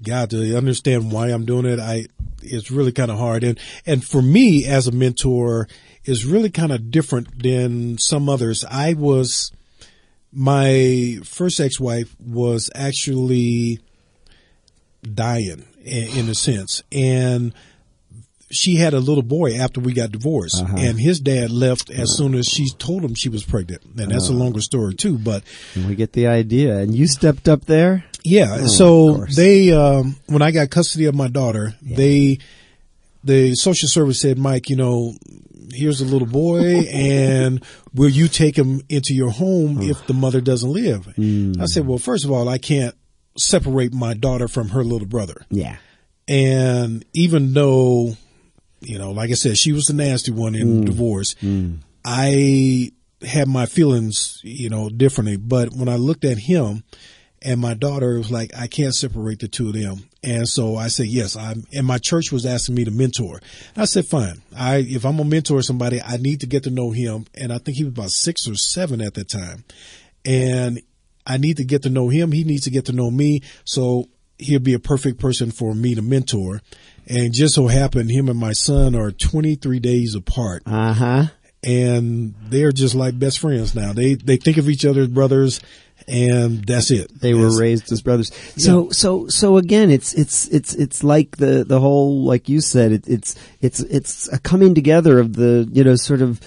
got to understand why I'm doing it. I it's really kind of hard, and and for me as a mentor is really kind of different than some others. I was my first ex-wife was actually dying in, in a sense, and she had a little boy after we got divorced, Uh-huh. and his dad left as soon as she told him she was pregnant, and that's a Uh-huh. longer story too. But We get the idea, and you stepped up there. yeah, Oh, so they um, when I got custody of my daughter, they the social service said, Mike, you know, here's a little boy, <laughs> and will you take him into your home if the mother doesn't live? Hmm. I said, well, first of all, I can't separate my daughter from her little brother, Yeah, and even though, you know, like I said, she was the nasty one in mm. divorce. Mm. I had my feelings, you know, differently. But when I looked at him and my daughter, it was like, I can't separate the two of them. And so I said, yes, I'm, and my church was asking me to mentor. I said, fine. I, if I'm gonna mentor somebody, I need to get to know him. And I think he was about six or seven at that time. And I need to get to know him. He needs to get to know me. So he'll be a perfect person for me to mentor. And just so happened, him and my son are 23 days apart uh huh. and they're just like best friends now. They they think of each other as brothers, and that's it. They were That's- raised as brothers. So, so, so again, it's it's it's it's like the the whole, like you said, it, it's it's it's a coming together of the you know sort of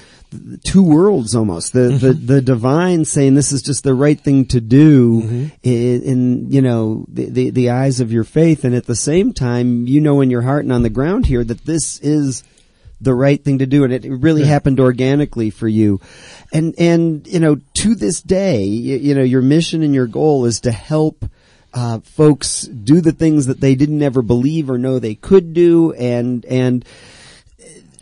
two worlds almost. The the the divine saying this is just the right thing to do in, in you know the, the the eyes of your faith, and at the same time, you know in your heart and on the ground here that this is the right thing to do. And it really happened organically for you. And and you know to this day you, you know your mission and your goal is to help uh, folks do the things that they didn't ever believe or know they could do. And and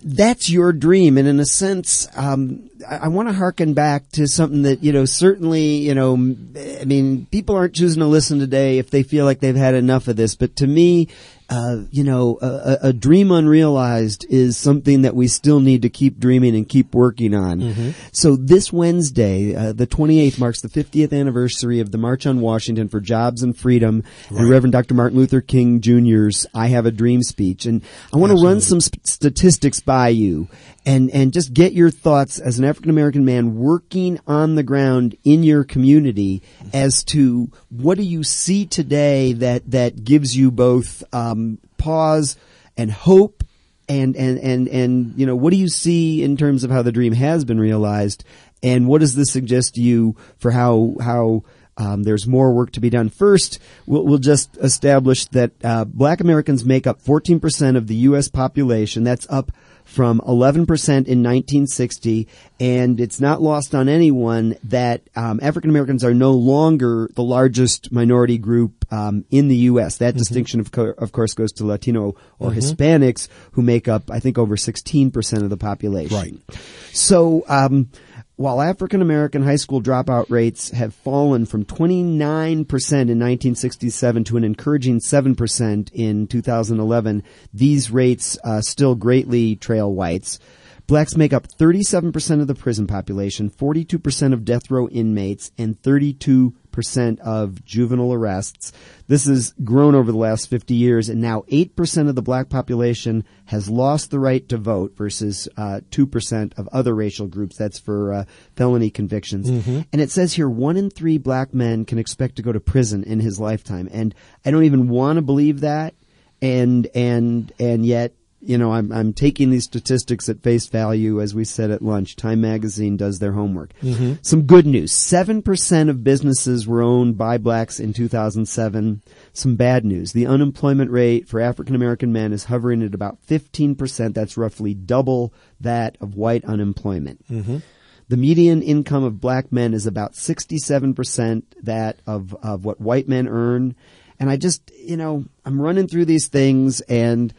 that's your dream. And in a sense um, i, I want to harken back to something that you know certainly you know I mean people aren't choosing to listen today if they feel like they've had enough of this. But to me uh, you know, a, a dream unrealized is something that we still need to keep dreaming and keep working on. So this Wednesday, uh, the 28th, marks the 50th anniversary of the March on Washington for Jobs and Freedom and Reverend Dr. Martin Luther King Jr.'s "I Have a Dream" speech. And I want to run some sp- statistics by you and and just get your thoughts as an African American man working on the ground in your community as to what do you see today that that gives you both um, pause and hope and and and and you know what do you see in terms of how the dream has been realized and what does this suggest to you for how how um, there's more work to be done. First, we'll, we'll just establish that uh, Black Americans make up 14% of the U.S. population. That's up from 11% in 1960, and it's not lost on anyone that um, African Americans are no longer the largest minority group um, in the U.S. That distinction, of, co- of course, goes to Latino or Hispanics, who make up, I think, over 16% of the population. Right. So, um, while African American high school dropout rates have fallen from 29% in 1967 to an encouraging 7% in 2011, these rates uh, still greatly trail whites. Blacks make up 37% of the prison population, 42% of death row inmates, and 32% of juvenile arrests. This has grown over the last 50 years, and now 8% of the black population has lost the right to vote versus uh, 2% of other racial groups. That's for uh, felony convictions. And it says here one in three black men can expect to go to prison in his lifetime. And I don't even want to believe that. And, and, and yet, you know, I'm, I'm taking these statistics at face value, as we said at lunch. Time magazine does their homework. Mm-hmm. Some good news. 7% of businesses were owned by blacks in 2007. Some bad news. The unemployment rate for African American men is hovering at about 15%. That's roughly double that of white unemployment. Mm-hmm. The median income of black men is about 67% that of, of what white men earn. And I just, you know, I'm running through these things and,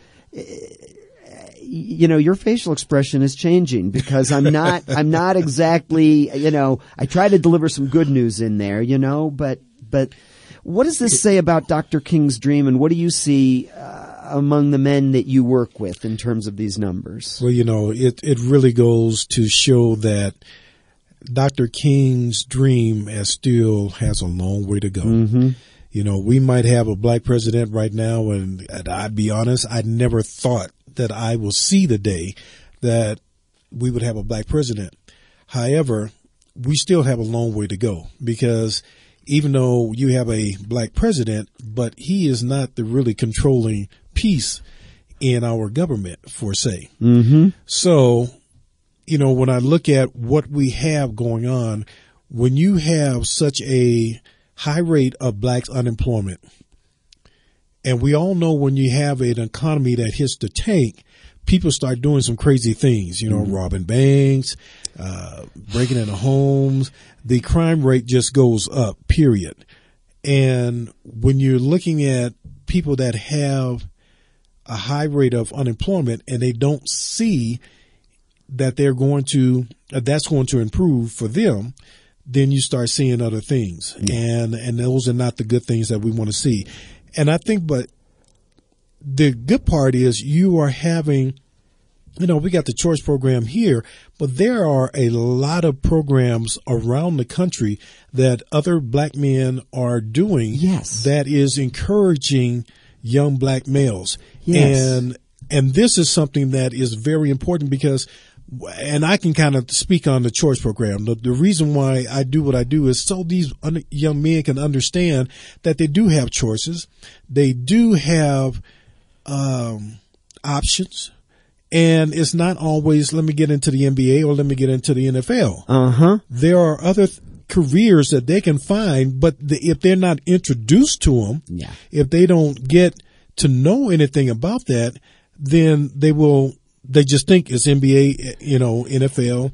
you know, your facial expression is changing because I'm not, <laughs> I'm not exactly, you know, I try to deliver some good news in there, you know, but, but what does this say about Dr. King's dream and what do you see uh, among the men that you work with in terms of these numbers? Well, you know, it, it really goes to show that Dr. King's dream as still has a long way to go. You know, we might have a black president right now, and, and I'd be honest, I never thought that I will see the day that we would have a black president. However, we still have a long way to go because even though you have a black president, but he is not the really controlling piece in our government, for say. Mm-hmm. So, you know, when I look at what we have going on, when you have such a high rate of blacks unemployment, and we all know when you have an economy that hits the tank, people start doing some crazy things, you know, robbing banks, uh, breaking into homes. The crime rate just goes up, period. And when you're looking at people that have a high rate of unemployment and they don't see that they're going to uh, that's going to improve for them then you start seeing other things and and those are not the good things that we want to see and i think but the good part is you are having you know we got the choice program here but there are a lot of programs around the country that other black men are doing Yes. that is encouraging young black males Yes. and and this is something that is very important because and I can kind of speak on the choice program. The, the reason why I do what I do is so these un- young men can understand that they do have choices. They do have um, options. And it's not always, let me get into the NBA or let me get into the NFL. Uh huh. There are other th- careers that they can find, but the, if they're not introduced to them, Yeah. if they don't get to know anything about that, then they will, they just think it's NBA, you know, NFL.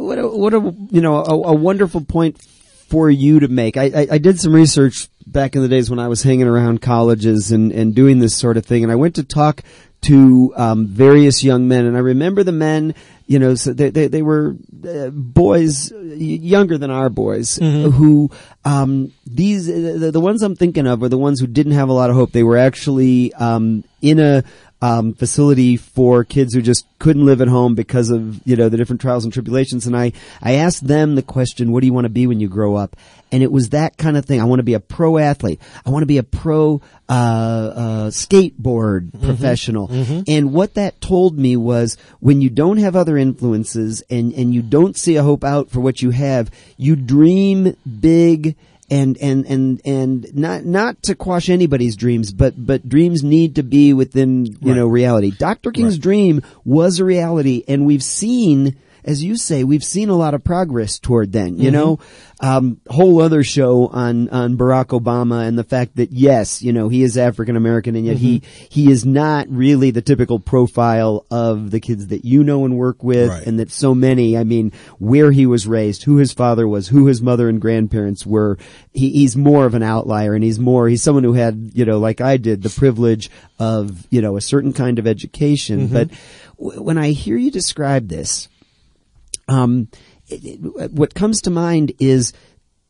what a, what a you know a, a wonderful point for you to make. I, I, I did some research back in the days when I was hanging around colleges and, and doing this sort of thing, and I went to talk to um, various young men, and I remember the men. You know, so they they, they were uh, boys younger than our boys who um, these the, the ones I'm thinking of are the ones who didn't have a lot of hope. They were actually um, in a um, facility for kids who just couldn't live at home because of you know the different trials and tribulations. And I I asked them the question, "What do you want to be when you grow up?" And it was that kind of thing. I want to be a pro athlete. I want to be a pro uh, uh, skateboard professional. And what that told me was when you don't have other influences and and you don't see a hope out for what you have, you dream big and and and and not not to quash anybody's dreams, but but dreams need to be within you know reality. Dr. King's dream was a reality, and we've seen. As you say, we've seen a lot of progress toward then. You mm-hmm. know, um, whole other show on on Barack Obama and the fact that yes, you know, he is African American, and yet he mm-hmm. he is not really the typical profile of the kids that you know and work with, Right. and that so many. I mean, where he was raised, who his father was, who his mother and grandparents were. He, he's more of an outlier, and he's more. He's someone who had, you know, like I did, the privilege of you know a certain kind of education. Mm-hmm. But w- when I hear you describe this, um, it, it, what comes to mind is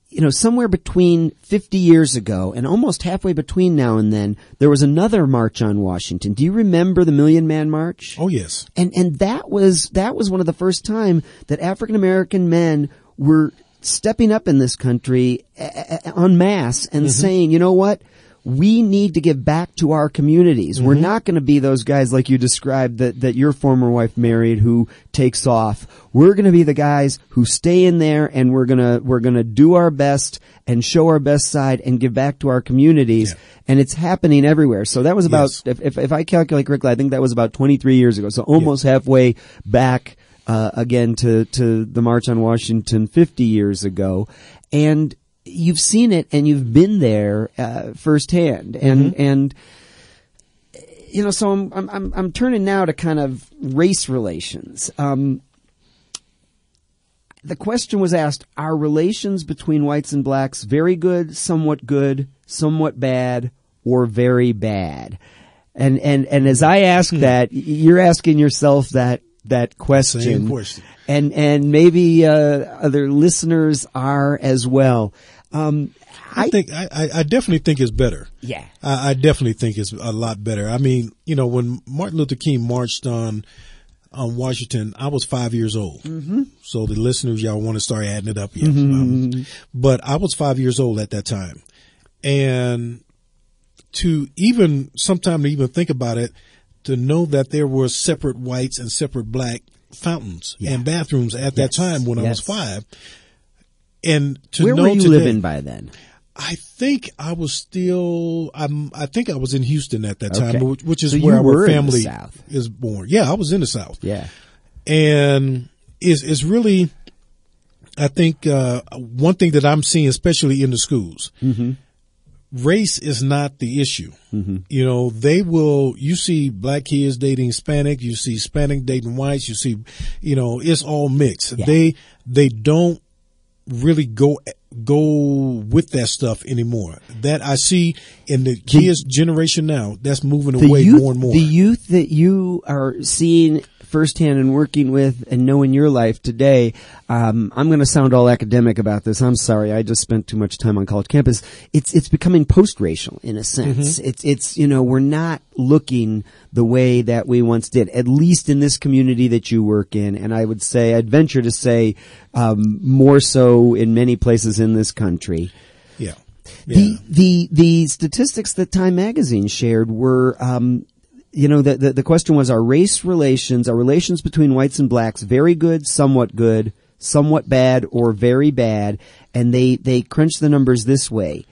you know, somewhere between 50 years ago and almost halfway between now and then, there was another march on Washington. Do you remember the Million Man March? Oh yes. And and that was that was one of the first time that African American men were stepping up in this country en masse and saying, you know what? We need to give back to our communities. We're not going to be those guys like you described that, that your former wife married who takes off. We're going to be the guys who stay in there and we're going to, we're going to do our best and show our best side and give back to our communities. Yeah. And it's happening everywhere. So that was about, Yes. if, if, if I calculate correctly, I think that was about 23 years ago. So almost halfway back, uh, again to, to the March on Washington 50 years ago. And you've seen it and you've been there, uh, firsthand. And, and, you know, so I'm, I'm, I'm, I'm turning now to kind of race relations. Um, the question was asked, are relations between whites and blacks very good, somewhat good, somewhat bad, or very bad? And, and, and as I ask that, you're asking yourself that, that question. Question. And, and maybe, uh, other listeners are as well. Um, I think I, I I definitely think it's better. yeah. I, I definitely think it's a lot better. I mean, you know, when Martin Luther King marched on on Washington, I was five years old. Mm-hmm. So the listeners, y'all want to start adding it up yet? Um, but I was five years old at that time, and to even sometime to even think about it, to know that there were separate whites and separate black fountains Yeah. and bathrooms at that time when I was five. And to Where know were you today, living by then? I think I was still. I'm. I think I was in Houston at that time, Okay. which, which is So where our family South. is born. Yeah, I was in the South, Yeah. and is is really. I think uh, one thing that I'm seeing, especially in the schools, Mm-hmm. race is not the issue. You know, they will. You see black kids dating Hispanic. You see Hispanic dating whites. You see, you know, it's all mixed. Yeah. They they don't really go go with that stuff anymore. That I see in the kids generation now. That's moving away youth, more and more. The youth that you are seeing firsthand and working with and know in your life today, um, I'm going to sound all academic about this. I'm sorry. I just spent too much time on college campus. It's it's becoming post-racial in a sense. It's it's you know we're not looking the way that we once did, at least in this community that you work in. And I would say, I'd venture to say, um, more so in many places in this country. yeah. The, the the statistics that Time Magazine shared were, um, you know, the, the the question was: Are race relations, are relations between whites and blacks very good, somewhat good, somewhat bad, or very bad? And they they crunched the numbers this way: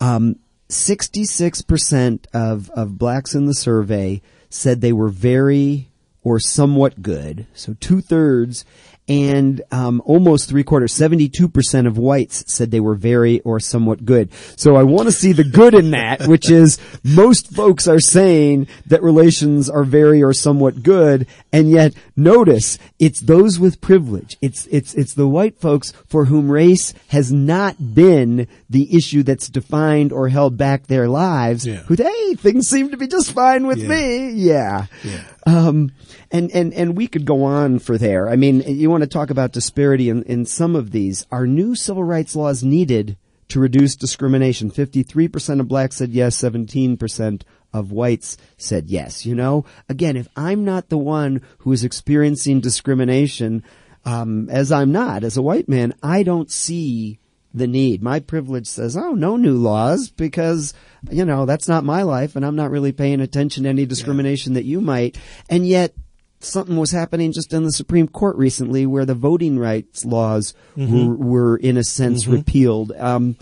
um, sixty-six percent of of blacks in the survey said they were very or somewhat good. So two thirds. And um, almost three quarters, seventy-two percent of whites said they were very or somewhat good. So I want to see the good in that, <laughs> which is most folks are saying that relations are very or somewhat good, and yet notice it's those with privilege. It's it's it's the white folks for whom race has not been the issue that's defined or held back their lives. Yeah. Who hey, things seem to be just fine with Yeah. me. Yeah. Yeah. Um, and, and, and we could go on for there. I mean, you want to talk about disparity in, in some of these. Are new civil rights laws needed to reduce discrimination? 53% of blacks said yes, 17% of whites said yes. You know, again, if I'm not the one who is experiencing discrimination, um, as I'm not, as a white man, I don't see the need. My privilege says, oh, no new laws because, you know, that's not my life and I'm not really paying attention to any discrimination that you might. And yet, something was happening just in the Supreme Court recently where the voting rights laws were, were, in a sense, repealed. Um,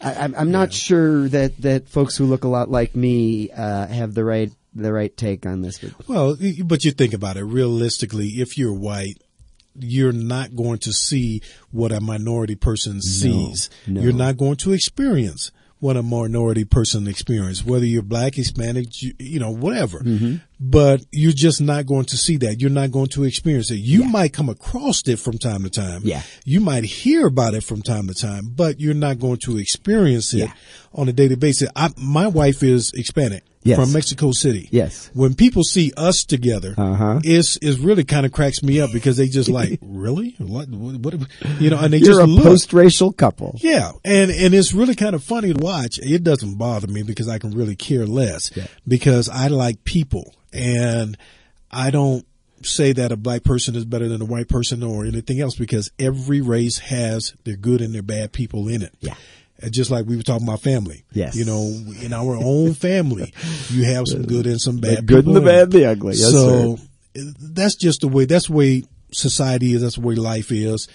I, I'm, I'm not sure that, that folks who look a lot like me uh, have the right the right take on this. Well, but you think about it realistically. If you're white, you're not going to see what a minority person sees. no. You're not going to experience what a minority person experiences, whether you're black, Hispanic, you, you know, whatever. Mm-hmm. but you're just not going to see that. You're not going to experience it. You might come across it from time to time. Yeah. You might hear about it from time to time, but you're not going to experience it Yeah. On a daily basis. I, my wife is Hispanic Yes. from Mexico City. Yes. When people see us together, Uh-huh. it's, it's really kind of cracks me up because they just like, <laughs> really? What, what, what, you know, and they You're just a look. post-racial couple. Yeah, and and it's really kind of funny to watch. It doesn't bother me because I can really care less because I like people and I don't say that a black person is better than a white person or anything else because every race has their good and their bad people in it. Yeah. Uh, Just like we were talking about family. Yes. You know, in our own family, you have some good and some bad The good and the bad the ugly. Yes, so sir. that's just the way, that's the way society is. That's the way life is.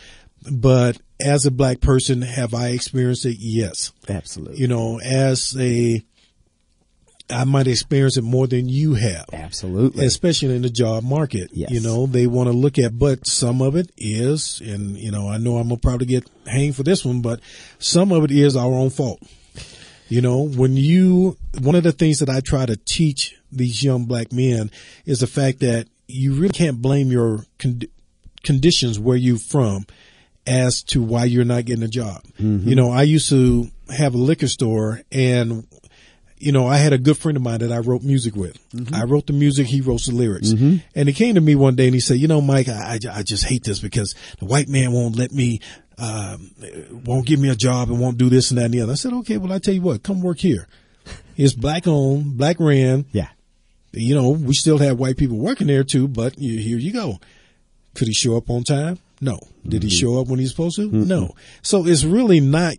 But as a black person, have I experienced it? Yes. Absolutely. You know, as a, I might experience it more than you have. Absolutely. Especially in the job market. Yes. You know, they want to look at, but some of it is, and you know, I know I'm gonna probably get hanged for this one, but some of it is our own fault. You know, when you, one of the things that I try to teach these young black men is the fact that you really can't blame your con- conditions where you from as to why you're not getting a job. Mm-hmm. You know, I used to have a liquor store and you know, I had a good friend of mine that I wrote music with. Mm-hmm. I wrote the music, he wrote the lyrics. Mm-hmm. And he came to me one day and he said, you know, Mike, I, I, I just hate this because the white man won't let me, um, won't give me a job and won't do this and that and the other. I said, okay, well, I tell you what, come work here. It's black owned, black ran. yeah. You know, we still have white people working there too, but here you go. Could he show up on time? No. Did he mm-hmm. show up when he's supposed to? No. So it's really not,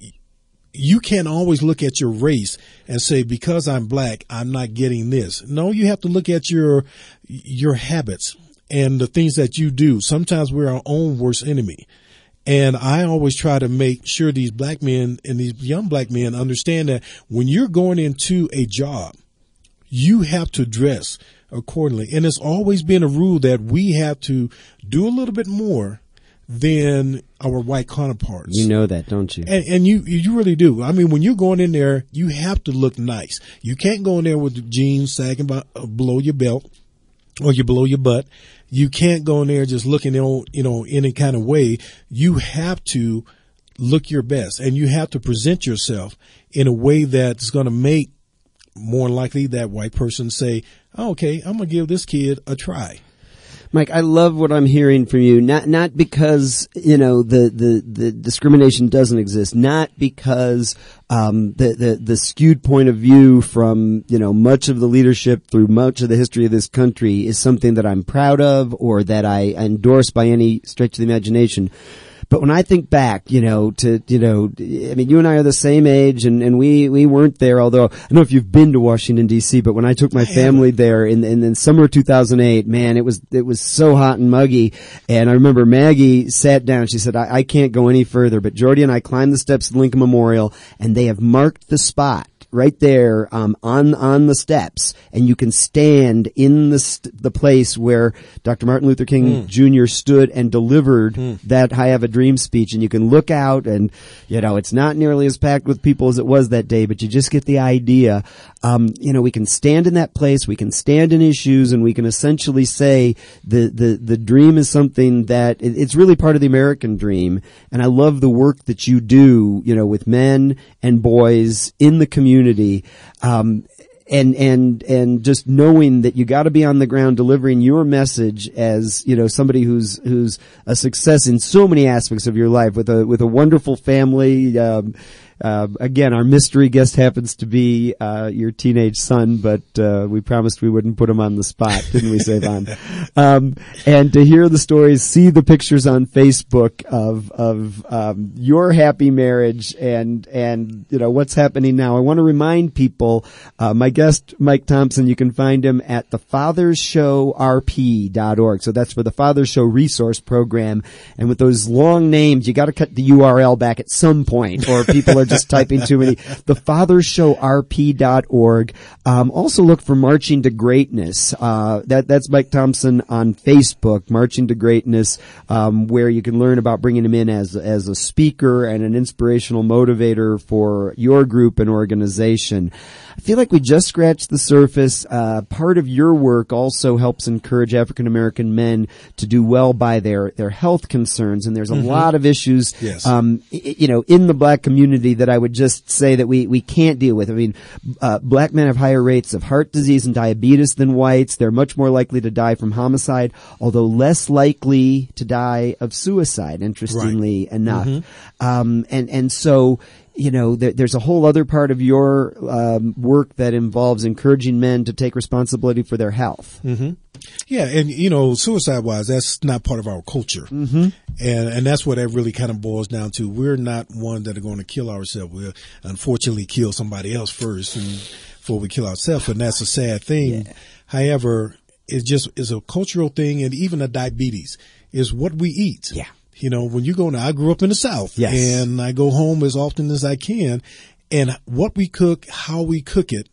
you can't always look at your race and say, because I'm black, I'm not getting this. No, you have to look at your, your habits and the things that you do. Sometimes we're our own worst enemy. And I always try to make sure these black men and these young black men understand that when you're going into a job, you have to dress accordingly. And it's always been a rule that we have to do a little bit more than our white counterparts. You know that, don't you? And, and you, you really do. I mean, when you're going in there, you have to look nice. You can't go in there with the jeans sagging by, uh, below your belt or you below your butt. You can't go in there just looking, in, you know, any kind of way. You have to look your best and you have to present yourself in a way that's going to make more likely that white person say, oh, okay, I'm going to give this kid a try. Mike, I love what I'm hearing from you. Not not because you know the the, the discrimination doesn't exist. Not because um, the, the the skewed point of view from you know much of the leadership through much of the history of this country is something that I'm proud of or that I endorse by any stretch of the imagination. But when I think back, you know, to, you know, I mean, you and I are the same age and, and we, we weren't there, although I don't know if you've been to Washington DC, but when I took my family there in, in, in summer 2008, man, it was, it was so hot and muggy. And I remember Maggie sat down. She said, I, I can't go any further, but Jordy and I climbed the steps of Lincoln Memorial and they have marked the spot right there um, on on the steps, and you can stand in the st- the place where Dr. Martin Luther King Jr. stood and delivered that "I Have a Dream" speech, and you can look out, and you know it's not nearly as packed with people as it was that day, but you just get the idea. Um, you know, we can stand in that place, we can stand in his shoes, and we can essentially say the the the dream is something that it- it's really part of the American dream, and I love the work that you do. You know, with men and boys in the community. Um, and and and just knowing that you got to be on the ground delivering your message as you know somebody who's who's a success in so many aspects of your life with a with a wonderful family. Um, uh, again, our mystery guest happens to be uh, your teenage son, but uh, we promised we wouldn't put him on the spot, didn't we, Savon? <laughs> um, and to hear the stories, see the pictures on Facebook of of um, your happy marriage and and you know what's happening now. I want to remind people. Uh, my guest, Mike Thompson, you can find him at thefathershowrp.org. So that's for the Father Show Resource Program. And with those long names, you got to cut the URL back at some point, or people are just typing too many. The Father Show RP.org. Um, also look for Marching to Greatness. Uh, that, that's Mike Thompson on Facebook, Marching to Greatness, um, where you can learn about bringing him in as, as a speaker and an inspirational motivator for your group and organization. I feel like we just scratched the surface. Uh, part of your work also helps encourage African American men to do well by their, their health concerns. And there's a lot of issues, Yes. um, you know, in the black community that I would just say that we, we can't deal with. I mean, uh, black men have higher rates of heart disease and diabetes than whites. They're much more likely to die from homicide, although less likely to die of suicide, interestingly enough. Um, and, and so, you know, there, there's a whole other part of your um, work that involves encouraging men to take responsibility for their health. Yeah, and you know, suicide wise, that's not part of our culture, mm-hmm. and and that's what that really kind of boils down to. We're not one that are going to kill ourselves. We'll unfortunately kill somebody else first, before we kill ourselves, and that's a sad thing. However, it just is a cultural thing, and even a diabetes is what we eat. Yeah. You know, when you go now, I grew up in the South, Yes. and I go home as often as I can, and what we cook, how we cook it,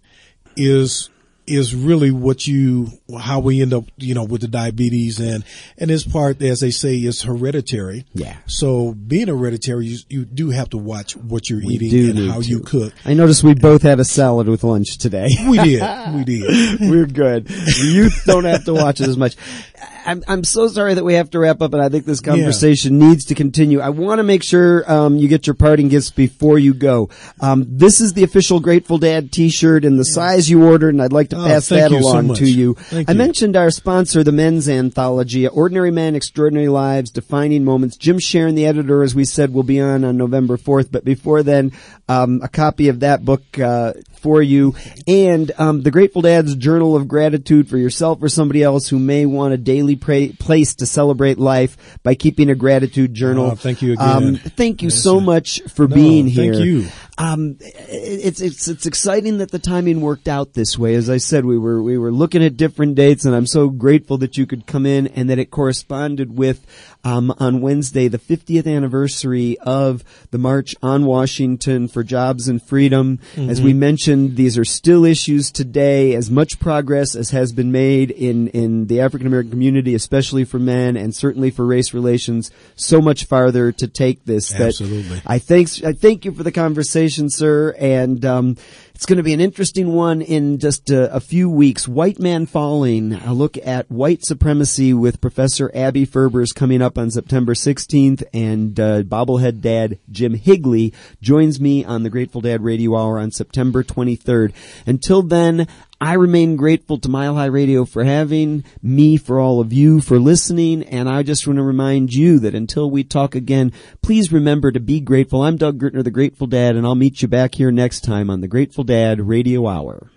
is is really what you how we end up you know with the diabetes and and this part as they say is hereditary Yeah. so being hereditary you, you do have to watch what you're eating and how to. you cook I noticed we both had a salad with lunch today. we did <laughs> we did We're good. Youth don't have to watch it as much. I'm I'm so sorry that we have to wrap up, and I think this conversation needs to continue. I want to make sure um, you get your parting gifts before you go. Um, this is the official Grateful Dad T-shirt in the size you ordered, and I'd like to Oh, pass that you so along to you. Thank I you. mentioned our sponsor, the Men's Anthology, Ordinary Men, Extraordinary Lives, Defining Moments. Jim Sharon, the editor, as we said, will be on on November 4th. But before then, um, a copy of that book uh, for you, and um, the Grateful Dad's Journal of Gratitude for yourself or somebody else who may want a daily pra- place to celebrate life by keeping a gratitude journal. Oh, thank you again. Um, thank you Yes, so much for No, being here. thank you. Um, it's it's it's exciting that the timing worked out this way. As I said, we were we were looking at different dates, and I'm so grateful that you could come in and that it corresponded with um, on Wednesday the 50th anniversary of the March on Washington for Jobs and Freedom. As we mentioned, these are still issues today. As much progress as has been made in in the African American community, especially for men, and certainly for race relations, so much farther to take this. that Absolutely. I thanks I thank you for the conversation, sir, and um, it's going to be an interesting one in just a, a few weeks. White Man Falling, a look at white supremacy with Professor Abby Ferber's coming up on September 16th, and uh, bobblehead dad Jim Higley joins me on the Grateful Dad Radio Hour on September 23rd. Until then. I remain grateful to Mile High Radio for having me, for all of you for listening, and I just want to remind you that until we talk again, please remember to be grateful. I'm Doug Gertner, the Grateful Dad, and I'll meet you back here next time on the Grateful Dad Radio Hour.